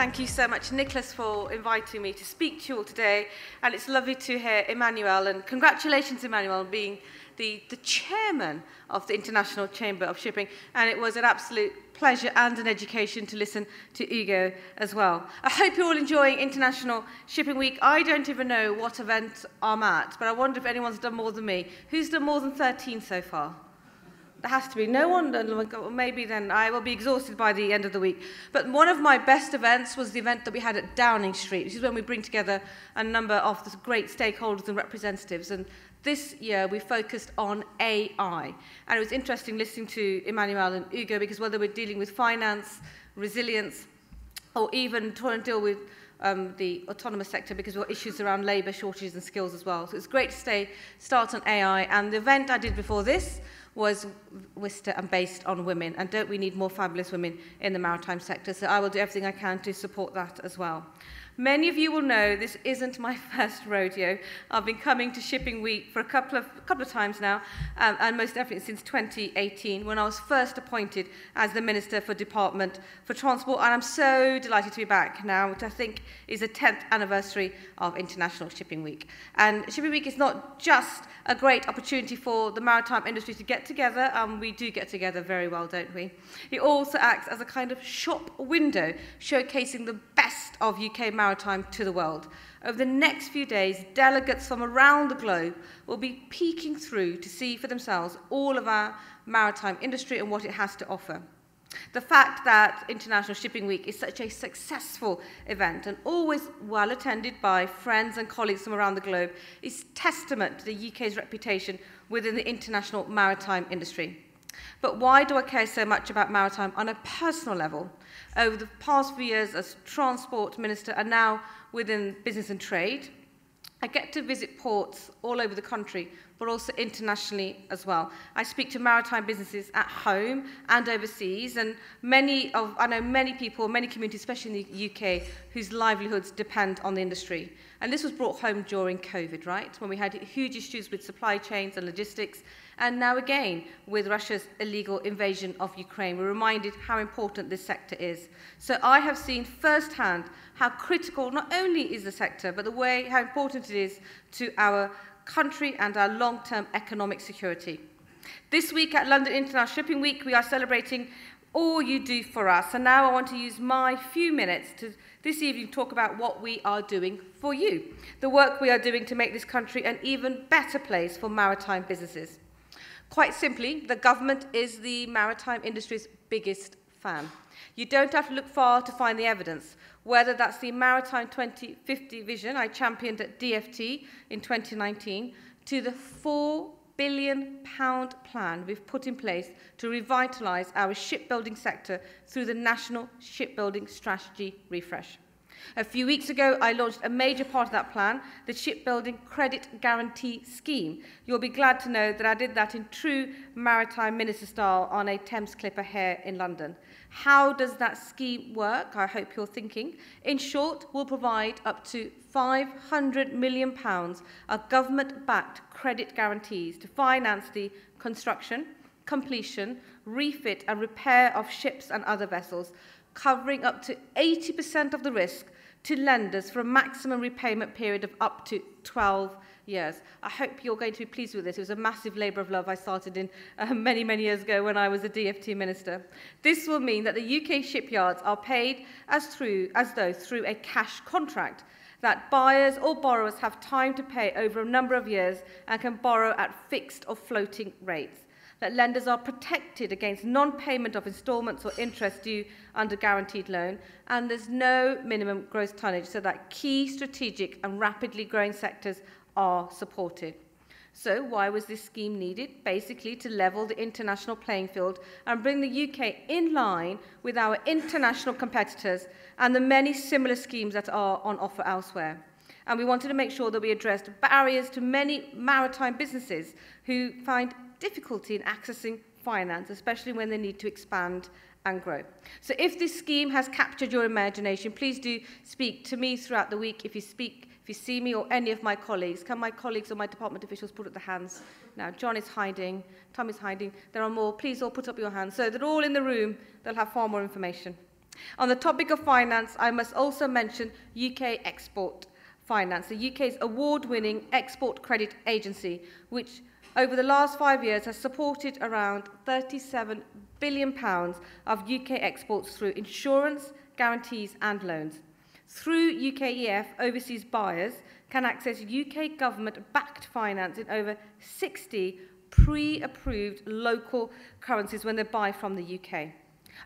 thank you so much, Nicholas, for inviting me to speak to you all today. And it's lovely to hear Emmanuel. And congratulations, Emmanuel, on being the, the chairman of the International Chamber of Shipping. And it was an absolute pleasure and an education to listen to Ugo as well. I hope you're all enjoying International Shipping Week. I don't even know what event I'm at, but I wonder if anyone's done more than me. Who's done more than 13 so far? There has to be. No one, maybe then I will be exhausted by the end of the week. But one of my best events was the event that we had at Downing Street, which is when we bring together a number of the great stakeholders and representatives. And this year we focused on AI. And it was interesting listening to Emmanuel and Ugo because whether we're dealing with finance, resilience, or even trying to deal with um, the autonomous sector because we've got issues around labour shortages and skills as well. So it's great to stay, start on AI. And the event I did before this was and based on women. And don't we need more fabulous women in the maritime sector? So I will do everything I can to support that as well. Many of you will know this isn't my first rodeo. I've been coming to Shipping Week for a couple of, couple of times now, um, and most definitely since 2018, when I was first appointed as the Minister for Department for Transport. And I'm so delighted to be back now, which I think is the 10th anniversary of International Shipping Week. And Shipping Week is not just a great opportunity for the maritime industry to get together, and um, we do get together very well, don't we? It also acts as a kind of shop window, showcasing the best of UK maritime maritime to the world. Over the next few days, delegates from around the globe will be peeking through to see for themselves all of our maritime industry and what it has to offer. The fact that International Shipping Week is such a successful event and always well attended by friends and colleagues from around the globe is testament to the UK's reputation within the international maritime industry. But why do I care so much about maritime on a personal level? Over the past few years as Transport Minister and now within Business and Trade, I get to visit ports all over the country, but also internationally as well. I speak to maritime businesses at home and overseas, and many of, I know many people, many communities, especially in the UK, whose livelihoods depend on the industry. And this was brought home during COVID, right? When we had huge issues with supply chains and logistics, and now again with Russia's illegal invasion of Ukraine. We're reminded how important this sector is. So I have seen firsthand how critical not only is the sector, but the way how important it is to our country and our long-term economic security. This week at London International Shipping Week, we are celebrating all you do for us. And now I want to use my few minutes to this evening talk about what we are doing for you, the work we are doing to make this country an even better place for maritime businesses. Quite simply, the government is the maritime industry's biggest fan. You don't have to look far to find the evidence, whether that's the Maritime 2050 vision I championed at DFT in 2019, to the £4 billion pound plan we've put in place to revitalise our shipbuilding sector through the National Shipbuilding Strategy Refresh. A few weeks ago, I launched a major part of that plan, the Shipbuilding Credit Guarantee Scheme. You'll be glad to know that I did that in true maritime minister style on a Thames Clipper here in London. How does that scheme work? I hope you're thinking. In short, we'll provide up to £500 million of government-backed credit guarantees to finance the construction, completion, refit and repair of ships and other vessels, covering up to 80% of the risk to lenders for a maximum repayment period of up to 12 years. I hope you're going to be pleased with this. It was a massive labour of love I started in uh, many, many years ago when I was a DFT minister. This will mean that the UK shipyards are paid as, through, as though through a cash contract that buyers or borrowers have time to pay over a number of years and can borrow at fixed or floating rates that lenders are protected against non-payment of instalments or interest due under guaranteed loan, and there's no minimum gross tonnage so that key strategic and rapidly growing sectors are supported. So why was this scheme needed? Basically to level the international playing field and bring the UK in line with our international competitors and the many similar schemes that are on offer elsewhere. And we wanted to make sure that we addressed barriers to many maritime businesses who find difficulty in accessing finance, especially when they need to expand and grow. So if this scheme has captured your imagination, please do speak to me throughout the week. If you speak, if you see me or any of my colleagues, can my colleagues or my department officials put up the hands? Now, John is hiding, Tom is hiding. There are more. Please all put up your hands so that all in the room, they'll have far more information. On the topic of finance, I must also mention UK Export Finance, the UK's award-winning export credit agency, which over the last five years has supported around 37 billion pounds of UK exports through insurance, guarantees and loans. Through UKEF, overseas buyers can access UK government-backed finance in over 60 pre-approved local currencies when they buy from the UK.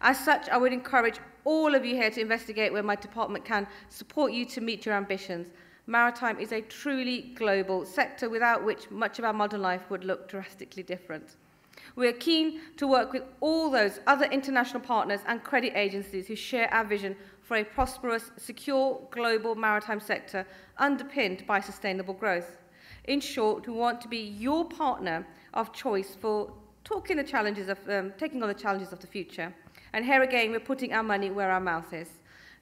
As such, I would encourage all of you here to investigate where my department can support you to meet your ambitions. Maritime is a truly global sector without which much of our modern life would look drastically different. We are keen to work with all those other international partners and credit agencies who share our vision for a prosperous, secure global maritime sector underpinned by sustainable growth. In short, we want to be your partner of choice for talking the challenges of, um, taking on the challenges of the future. And here again, we're putting our money where our mouth is.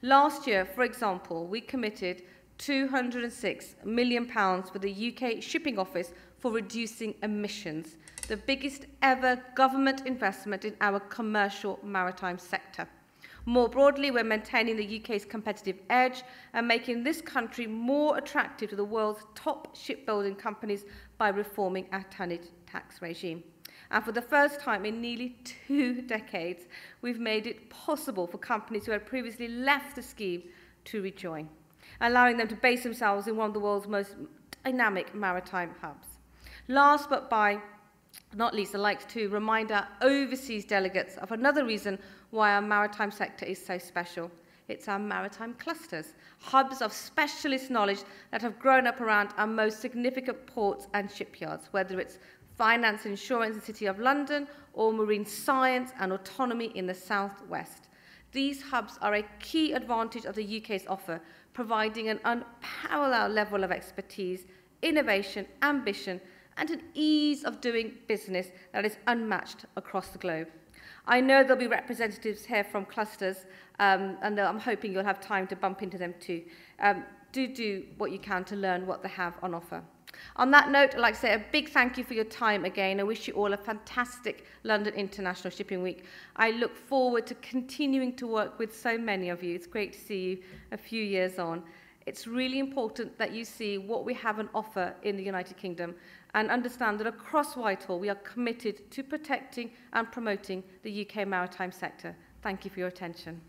Last year, for example, we committed 206 million pounds for the UK Shipping Office for reducing emissions, the biggest ever government investment in our commercial maritime sector. More broadly, we're maintaining the UK's competitive edge and making this country more attractive to the world's top shipbuilding companies by reforming our tonnage tax regime. And for the first time in nearly two decades, we've made it possible for companies who had previously left the scheme to rejoin, allowing them to base themselves in one of the world's most dynamic maritime hubs. Last but by not least, I'd like to remind our overseas delegates of another reason why our maritime sector is so special. It's our maritime clusters, hubs of specialist knowledge that have grown up around our most significant ports and shipyards, whether it's finance and insurance in the City of London, or marine science and autonomy in the southwest. These hubs are a key advantage of the UK's offer, providing an unparalleled level of expertise, innovation, ambition, and an ease of doing business that is unmatched across the globe. I know there'll be representatives here from clusters, um, and I'm hoping you'll have time to bump into them too. Um, do do what you can to learn what they have on offer. On that note, I'd like to say a big thank you for your time again. I wish you all a fantastic London International Shipping Week. I look forward to continuing to work with so many of you. It's great to see you a few years on. It's really important that you see what we have on offer in the United Kingdom and understand that across Whitehall we are committed to protecting and promoting the UK maritime sector. Thank you for your attention.